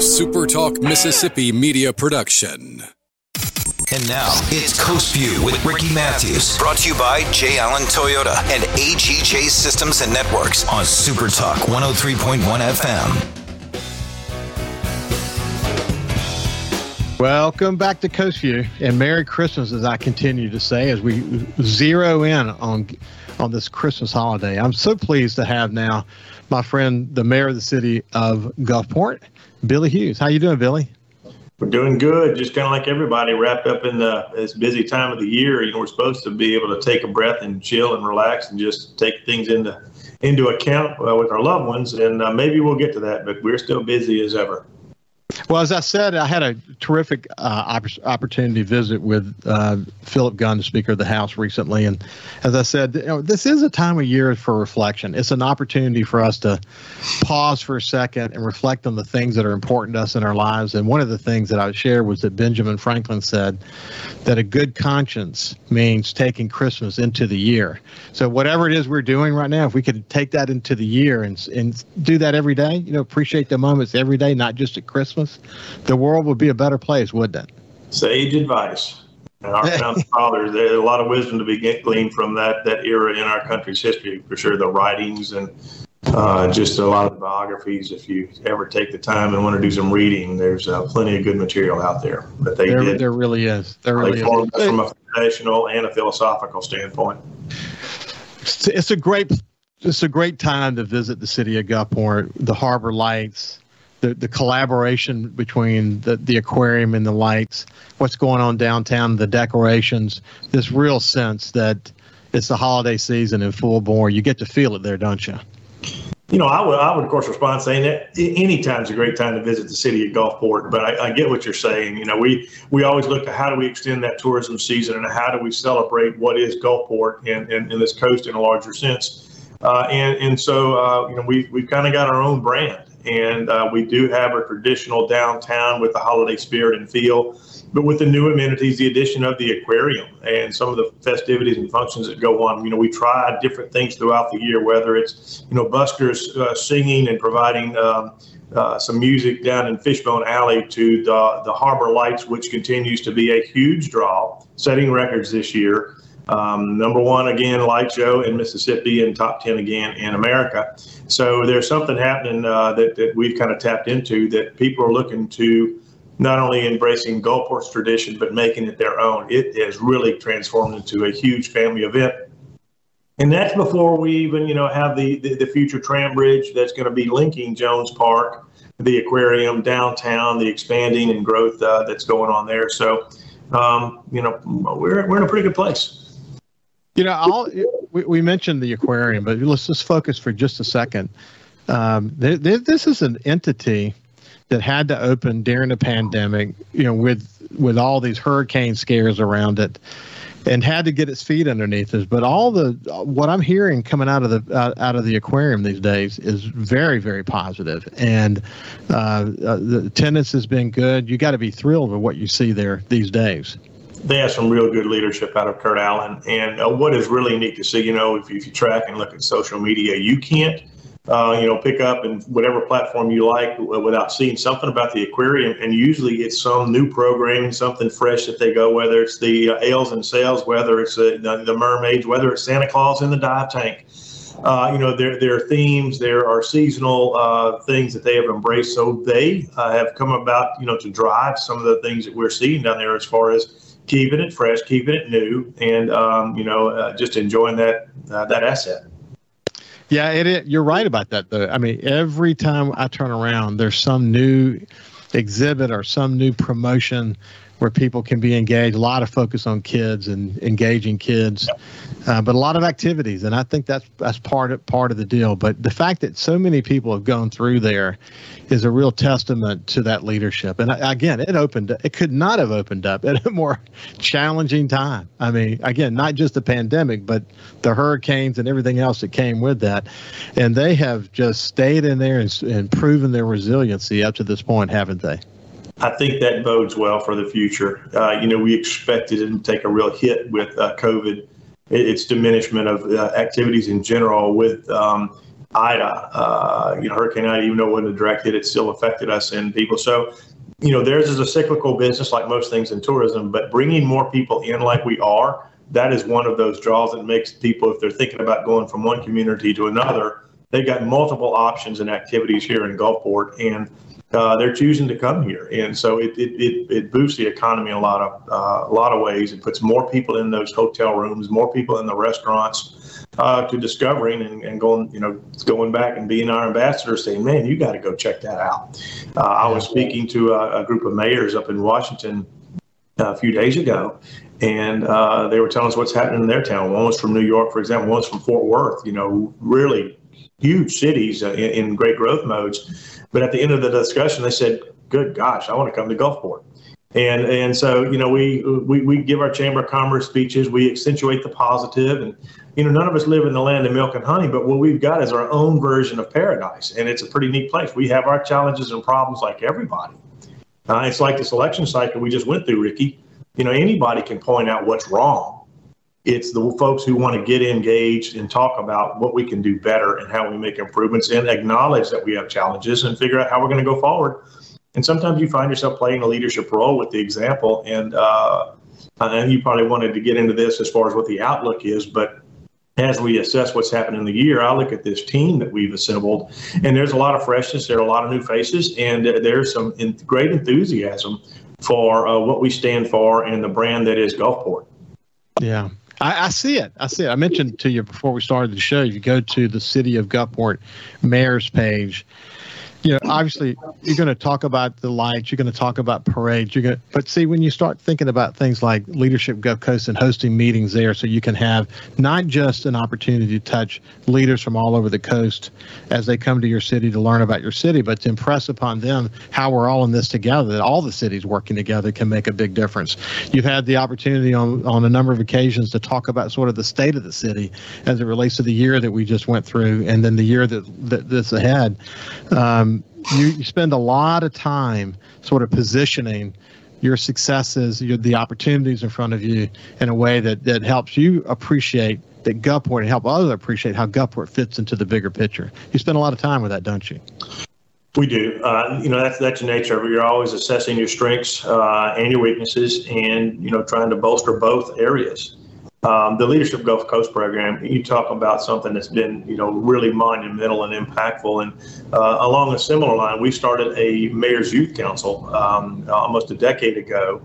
a Super Talk Mississippi media production. And now it's Coast View with Ricky Matthews. Brought to you by J. Allen Toyota and AGJ Systems and Networks on Super Talk 103.1 FM. Welcome back to Coast View and Merry Christmas, as I continue to say, as we zero in on on this Christmas holiday. I'm so pleased to have now my friend, the mayor of the city of Gulfport, Billy Hughes. How you doing, Billy? We're doing good. Just kind of like everybody, wrapped up in the this busy time of the year. You know, we're supposed to be able to take a breath and chill and relax and just take things into into account uh, with our loved ones. And uh, maybe we'll get to that, but we're still busy as ever. Well, as I said, I had a terrific uh, opportunity to visit with uh, Philip Gunn, the Speaker of the House, recently. And as I said, you know, this is a time of year for reflection. It's an opportunity for us to pause for a second and reflect on the things that are important to us in our lives. And one of the things that I would share was that Benjamin Franklin said that a good conscience means taking Christmas into the year. So, whatever it is we're doing right now, if we could take that into the year and, and do that every day, you know, appreciate the moments every day, not just at Christmas Christmas, the world would be a better place, wouldn't it? Sage advice. And our founding fathers, there's a lot of wisdom to be gleaned from that that era in our country's history. For sure, the writings and uh, just a lot of biographies. If you ever take the time and want to do some reading, there's uh, plenty of good material out there. But they there, did. There really is. There really is. From a foundational and a philosophical standpoint. It's, it's a great. It's a great time to visit the city of Gulfport, the harbor lights, the, the collaboration between the, the aquarium and the lights, what's going on downtown, the decorations, this real sense that it's the holiday season in full bore. You get to feel it there, don't you? You know, I would, I would of course respond saying that any time's a great time to visit the city of Gulfport. But I, I, get what you're saying. You know, we we always look at how do we extend that tourism season and how do we celebrate what is Gulfport and, and, and this coast in a larger sense. Uh, and and so uh, you know we we've kind of got our own brand and uh, we do have a traditional downtown with the holiday spirit and feel. But with the new amenities, the addition of the aquarium and some of the festivities and functions that go on, you know, we try different things throughout the year, whether it's, you know, buskers uh, singing and providing um, uh, some music down in Fishbone Alley to the, the Harbor Lights, which continues to be a huge draw, setting records this year. Um, number one again, light show in Mississippi, and top ten again in America. So there's something happening uh, that that we've kind of tapped into that people are looking to not only embracing Gulfport's tradition but making it their own. It has really transformed into a huge family event. And that's before we even, you know, have the, the, the future tram bridge that's going to be linking Jones Park, the aquarium, downtown, the expanding and growth uh, that's going on there. So, um, you know, we're, we're in a pretty good place. You know, I'll, we, we mentioned the aquarium, but let's just focus for just a second. Um, th- th- this is an entity that had to open during the pandemic, you know, with with all these hurricane scares around it, and had to get its feet underneath us. But all the what I'm hearing coming out of the out of the aquarium these days is very very positive, and uh, uh, the attendance has been good. You got to be thrilled with what you see there these days they have some real good leadership out of Kurt Allen. And uh, what is really neat to see, you know, if, if you track and look at social media, you can't, uh, you know, pick up and whatever platform you like without seeing something about the aquarium. And usually it's some new programming, something fresh that they go, whether it's the uh, ales and sales, whether it's the, the mermaids, whether it's Santa Claus in the dive tank. Uh, you know, there, there are themes, there are seasonal uh, things that they have embraced. So they uh, have come about, you know, to drive some of the things that we're seeing down there as far as keeping it fresh, keeping it new, and um, you know, uh, just enjoying that uh, that asset. Yeah, it, it, you're right about that. Though I mean, every time I turn around, there's some new exhibit or some new promotion where people can be engaged. A lot of focus on kids and engaging kids, uh, but a lot of activities, and I think that's that's part of part of the deal. But the fact that so many people have gone through there is a real testament to that leadership. And again, it opened. It could not have opened up at a more challenging time. I mean, again, not just the pandemic, but the hurricanes and everything else that came with that. And they have just stayed in there and, and proven their resiliency up to this point, haven't they? I think that bodes well for the future. Uh, you know, we expected it to take a real hit with uh, COVID, its diminishment of uh, activities in general, with um, Ida, uh, you know, Hurricane Ida, even though it wasn't a direct hit, it still affected us and people. So, you know, theirs is a cyclical business like most things in tourism, but bringing more people in like we are, that is one of those draws that makes people, if they're thinking about going from one community to another, they've got multiple options and activities here in Gulfport, and uh, they're choosing to come here, and so it it, it, it boosts the economy in a lot of uh, a lot of ways. It puts more people in those hotel rooms, more people in the restaurants, uh, to discovering and, and going you know going back and being our ambassador, saying, "Man, you got to go check that out." Uh, I was speaking to a, a, group of mayors up in Washington uh, a few days ago, and uh, they were telling us what's happening in their town. One was from New York, for example. One was from Fort Worth. You know, really huge cities in, in great growth modes but at the end of the discussion, they said, "Good gosh, I want to come to Gulfport." And and so you know we we we give our chamber of commerce speeches. We accentuate the positive, and you know none of us live in the land of milk and honey, but what we've got is our own version of paradise, and it's a pretty neat place. We have our challenges and problems like everybody. Uh, it's like this election cycle we just went through, Ricky. You know anybody can point out what's wrong, it's the folks who want to get engaged and talk about what we can do better and how we make improvements and acknowledge that we have challenges and figure out how we're going to go forward. And sometimes you find yourself playing a leadership role with the example. And uh, and you probably wanted to get into this as far as what the outlook is, but as we assess what's happened in the year, I look at this team that we've assembled, and there's a lot of freshness. There are a lot of new faces, and there's some great enthusiasm for uh, what we stand for and the brand that is Gulfport. Yeah, I, I, see it. I see it. I mentioned to you before we started the show. You go to the City of Gulfport mayor's page, you know, obviously you're going to talk about the lights, you're going to talk about parades, you're going to, but see, when you start thinking about things like Leadership Gulf Coast and hosting meetings there, so you can have not just an opportunity to touch leaders from all over the coast as they come to your city to learn about your city, but to impress upon them how we're all in this together, that all the cities working together can make a big difference. You've had the opportunity on, on a number of occasions to talk about sort of the state of the city as it relates to the year that we just went through and then the year that, that that's ahead. Um, you, you spend a lot of time sort of positioning your successes, your, the opportunities in front of you in a way that, that helps you appreciate that Gulfport and help others appreciate how Gulfport fits into the bigger picture. You spend a lot of time with that, don't you? We do. Uh, you know, that's that's the nature of it. You're always assessing your strengths uh, and your weaknesses, and you know, trying to bolster both areas. Um, the Leadership Gulf Coast program, you talk about something that's been, you know, really monumental and impactful. And uh, along a similar line, we started a Mayor's Youth Council um, almost a decade ago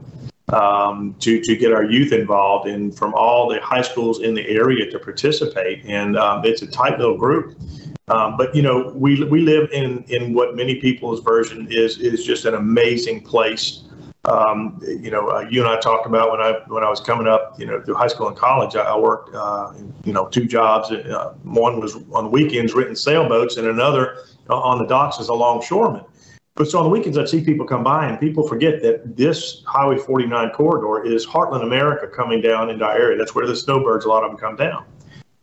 um, to, to get our youth involved and from all the high schools in the area to participate. And um, it's a tight little group. Um, but you know, we we live in in what many people's version is is just an amazing place um, you know, uh, you and I talked about when I when I was coming up, you know, through high school and college. I, I worked, uh, you know, two jobs. Uh, one was on the weekends renting sailboats, and another uh, on the docks as a longshoreman. But so on the weekends, I'd see people come by, and people forget that this Highway 49 corridor is Heartland America coming down into our area. That's where the snowbirds, a lot of them, come down.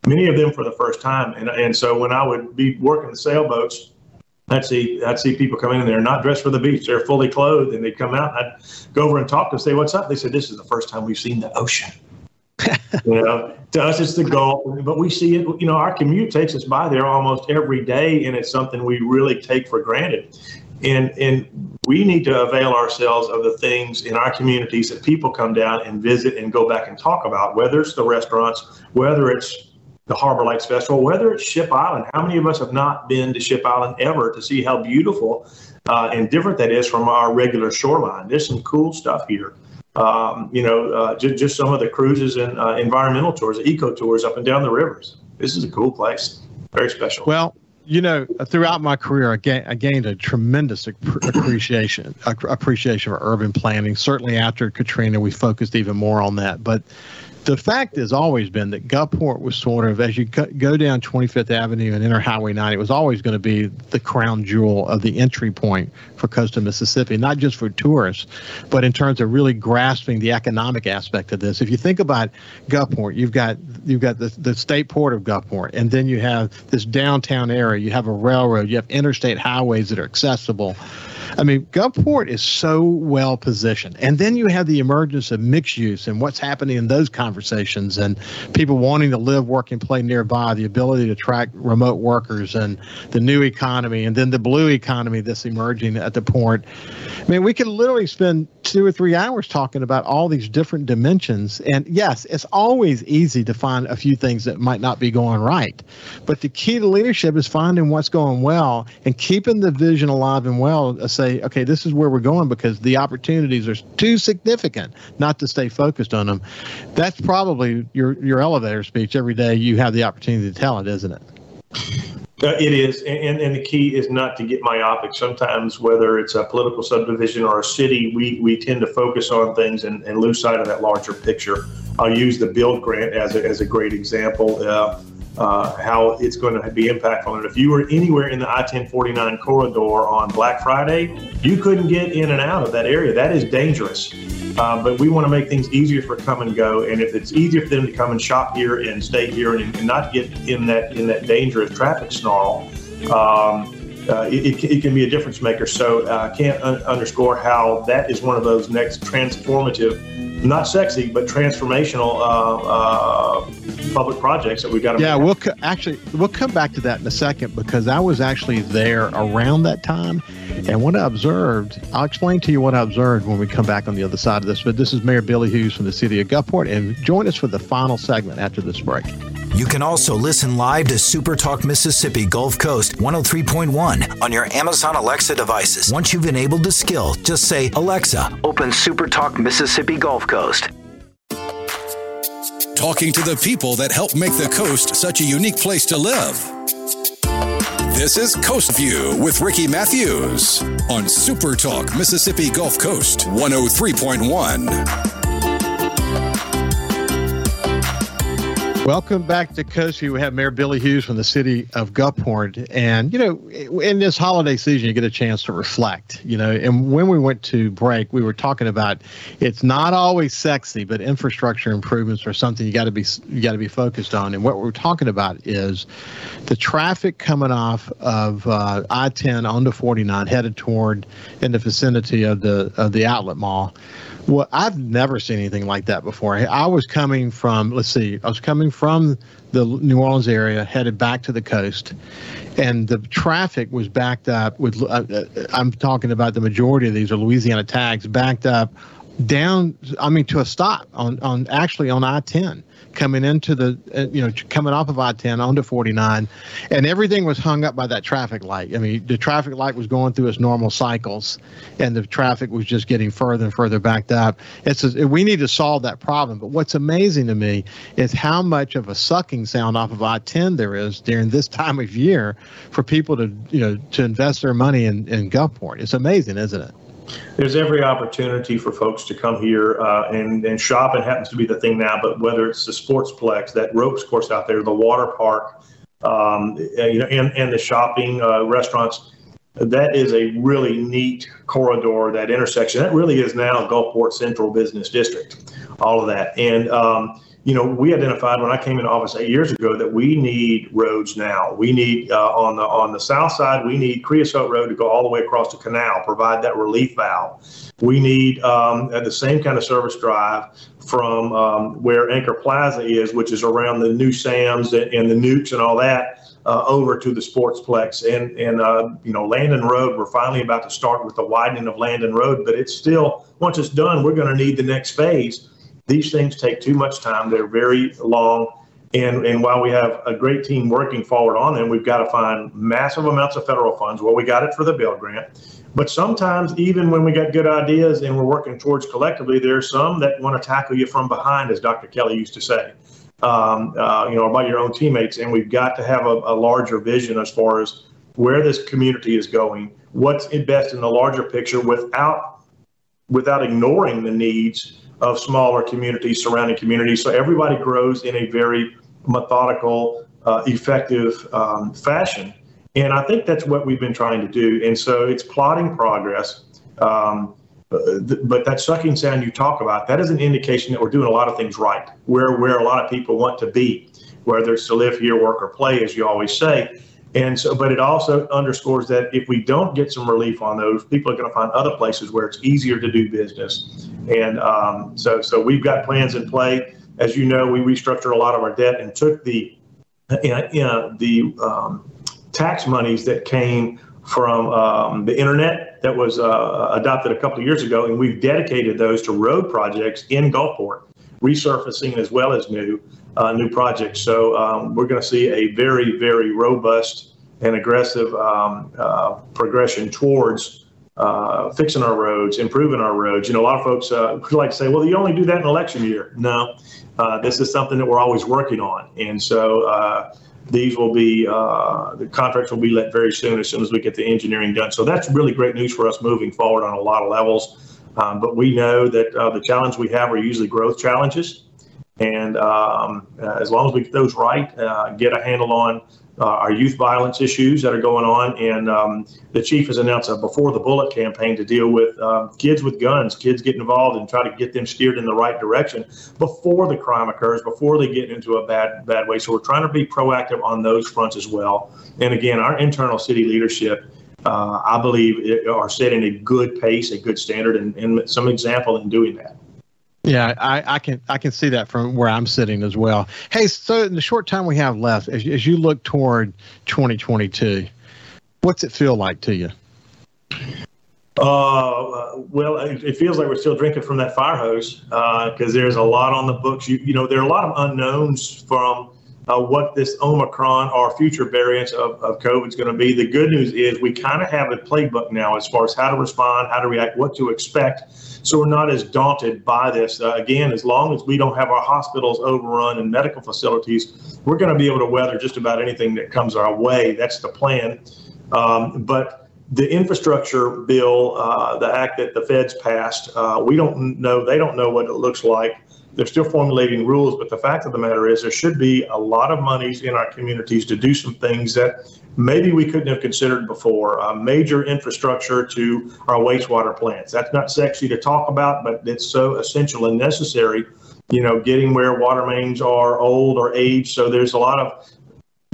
Many of them for the first time, and and so when I would be working the sailboats I'd see I'd see people come in and they're not dressed for the beach. They're fully clothed, and they'd come out. I'd go over and talk to them, say, "What's up?" They said, "This is the first time we've seen the ocean." you know, to us it's the Gulf, but we see it. You know, our commute takes us by there almost every day, and it's something we really take for granted. And and we need to avail ourselves of the things in our communities that people come down and visit and go back and talk about. Whether it's the restaurants, whether it's the Harbor Lights Festival, whether it's Ship Island. How many of us have not been to Ship Island ever to see how beautiful uh, and different that is from our regular shoreline? There's some cool stuff here. Um, you know, uh, just, just some of the cruises and uh, environmental tours, eco tours up and down the rivers. This is a cool place. Very special. Well, you know, throughout my career, I, ga- I gained a tremendous appreciation appreciation for urban planning. Certainly after Katrina, we focused even more on that. But the fact has always been that Gulfport was sort of, as you go down 25th Avenue and enter Highway 9, it was always going to be the crown jewel of the entry point for coastal Mississippi, not just for tourists, but in terms of really grasping the economic aspect of this. If you think about Gulfport, you've got you've got the, the state port of Gulfport, and then you have this downtown area, you have a railroad, you have interstate highways that are accessible I mean, Gulfport is so well positioned. And then you have the emergence of mixed use and what's happening in those conversations and people wanting to live, work, and play nearby, the ability to attract remote workers and the new economy, and then the blue economy that's emerging at the port. I mean, we could literally spend two or three hours talking about all these different dimensions. And yes, it's always easy to find a few things that might not be going right. But the key to leadership is finding what's going well and keeping the vision alive and well say, okay, this is where we're going because the opportunities are too significant not to stay focused on them. That's probably your, your elevator speech every day you have the opportunity to tell it, isn't it? Uh, it is, and, and the key is not to get myopic. Sometimes, whether it's a political subdivision or a city, we, we tend to focus on things and, and lose sight of that larger picture. I'll use the build grant as a, as a great example. Uh, uh, how it's going to be impactful. And if you were anywhere in the I-1049 corridor on Black Friday, you couldn't get in and out of that area. That is dangerous. Uh, but we want to make things easier for come and go. And if it's easier for them to come and shop here and stay here and, and not get in that in that dangerous traffic snarl, um, uh, it, it, can be a difference maker. So uh, I can't un- underscore how that is one of those next transformative, not sexy, but transformational uh, uh public projects that we've got. To yeah, we'll co- actually we'll come back to that in a second because I was actually there around that time, and what I observed, I'll explain to you what I observed when we come back on the other side of this. But this is Mayor Billy Hughes from the city of Gulfport, and join us for the final segment after this break. You can also listen live to Super Talk Mississippi Gulf Coast 103.1 on your Amazon Alexa devices. Once you've enabled the skill, just say, Alexa, open Super Talk Mississippi Gulf Coast. Talking to the people that help make the coast such a unique place to live. This is Coast View with Ricky Matthews on Super Talk Mississippi Gulf Coast 103.1. Welcome back to View. We have Mayor Billy Hughes from the city of Gulfport. And, you know, in this holiday season, you get a chance to reflect, you know. And when we went to break, we were talking about it's not always sexy, but infrastructure improvements are something you got to be you got to be focused on. And what we're talking about is the traffic coming off of uh, I-10 onto 49 headed toward in the vicinity of the of the outlet mall well, I've never seen anything like that before. I was coming from, let's see, I was coming from the New Orleans area, headed back to the coast, and the traffic was backed up with, uh, uh I'm talking about the majority of these are Louisiana tags, backed up down, I mean, to a stop on, on actually on I 10 coming into the, uh, you know, coming off of I 10 onto 49, and everything was hung up by that traffic light. I mean, the traffic light was going through its normal cycles, and the traffic was just getting further and further backed up. It's a, we need to solve that problem. But what's amazing to me is how much of a sucking sound off of I 10 there is during this time of year for people to, you know, to invest their money in, in Gulfport. It's amazing, isn't it? There's every opportunity for folks to come here uh, and and shop. It happens to be the thing now, but whether it's the sportsplex, that ropes course out there, the water park, um, you know, and and the shopping uh, restaurants, that is a really neat corridor. That intersection, that really is now Gulfport Central Business District. All of that, and um, you know, we identified when I came into office eight years ago that we need roads now. We need uh, on the on the south side, we need Creosote Road to go all the way across the canal, provide that relief valve. We need um, the same kind of service drive from um, where Anchor Plaza is, which is around the new Sam's and, and the Nukes and all that. Uh, over to the Sportsplex and and uh, you know Landon Road. We're finally about to start with the widening of Landon Road, but it's still once it's done, we're going to need the next phase these things take too much time. They're very long. And, and while we have a great team working forward on them, we've got to find massive amounts of federal funds. Well, we got it for the build grant. But sometimes, even when we got good ideas and we're working towards collectively, there are some that want to tackle you from behind, as Dr. Kelly used to say, um, uh, you know, about your own teammates. And we've got to have a, a larger vision as far as where this community is going, what's best in the larger picture without without ignoring the needs of smaller communities, surrounding communities. So everybody grows in a very methodical, uh, effective um, fashion. And I think that's what we've been trying to do. And so it's plotting progress. Um, but that sucking sound you talk about, that is an indication that we're doing a lot of things right, where, where a lot of people want to be, whether it's to live here, work, or play, as you always say. And so, but it also underscores that if we don't get some relief on those, people are going to find other places where it's easier to do business. And um, so, so we've got plans in play. As you know, we restructured a lot of our debt and took the you know the um, tax monies that came from um, the internet that was uh, adopted a couple of years ago, and we've dedicated those to road projects in Gulfport, resurfacing as well as new uh, new projects. So um, we're going to see a very, very robust and aggressive um, uh, progression towards uh, fixing our roads, improving our roads. You know, a lot of folks uh, would like to say, well, you only do that in election year. No, uh, this is something that we're always working on. And so uh, these will be, the contracts will be let very soon as soon as we get the engineering done. So that's really great news for us moving forward on a lot of levels. Um, but we know that the challenge we have are usually growth challenges. And um, uh, as long as we get those right, uh, get a handle on uh, our youth violence issues that are going on, and um, the chief has announced a before the bullet campaign to deal with uh, kids with guns, kids get involved and try to get them steered in the right direction before the crime occurs, before they get into a bad bad way. So we're trying to be proactive on those fronts as well. And again, our internal city leadership. Uh, I believe are setting a good pace, a good standard, and, and some example in doing that. Yeah, I, I, can I can see that from where I'm sitting as well. Hey, so in the short time we have left, as, as you look toward 2022, what's it feel like to you? Uh, well, it, feels like we're still drinking from that fire hose because uh, there's a lot on the books. You, you know, there are a lot of unknowns from uh, what this Omicron or future variants of, of COVID is going to be. The good news is we kind of have a playbook now as far as how to respond, how to react, what to expect so we're not as daunted by this. Uh, again, as long as we don't have our hospitals overrun and medical facilities, we're going to be able to weather just about anything that comes our way. That's the plan. Um, but the infrastructure bill, uh, the act that the feds passed, uh, we don't know, they don't know what it looks like. They're still formulating rules, but the fact of the matter is there should be a lot of monies in our communities to do some things that maybe we couldn't have considered before. Uh, major infrastructure to our wastewater plants. That's not sexy to talk about, but it's so essential and necessary. You know, getting where water mains are old or aged. So there's a lot of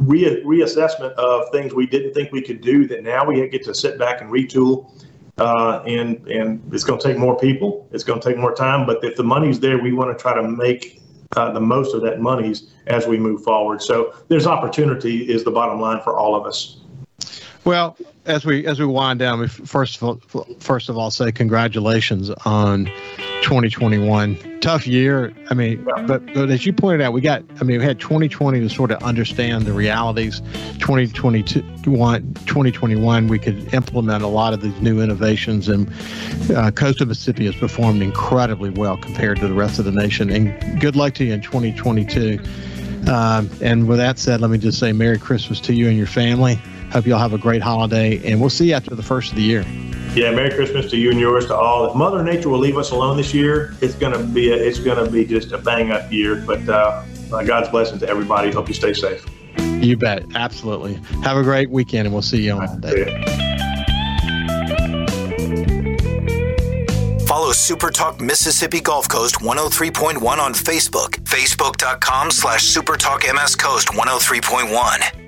re- reassessment of things we didn't think we could do that now we get to sit back and retool. Uh, and and it's going to take more people. It's going to take more time. But if the money's there, we want to try to make uh, the most of that monies as we move forward. So there's opportunity is the bottom line for all of us. Well, as we as we wind down, we first of all, first of all say congratulations on 2021. Tough year. I mean, but, but as you pointed out, we got. I mean, we had 2020 to sort of understand the realities. 2022, 2021, we could implement a lot of these new innovations, and uh, Coast of Mississippi has performed incredibly well compared to the rest of the nation. And good luck to you in 2022. Um, and with that said, let me just say Merry Christmas to you and your family. Hope you all have a great holiday, and we'll see you after the first of the year. Yeah, Merry Christmas to you and yours to all. If Mother Nature will leave us alone this year, it's gonna be a, it's gonna be just a bang up year. But uh, God's blessing to everybody. Hope you stay safe. You bet, absolutely. Have a great weekend, and we'll see you on Monday. Follow Super Talk Mississippi Gulf Coast 103.1 on Facebook. Facebook.com slash Super Talk MS Coast 103.1.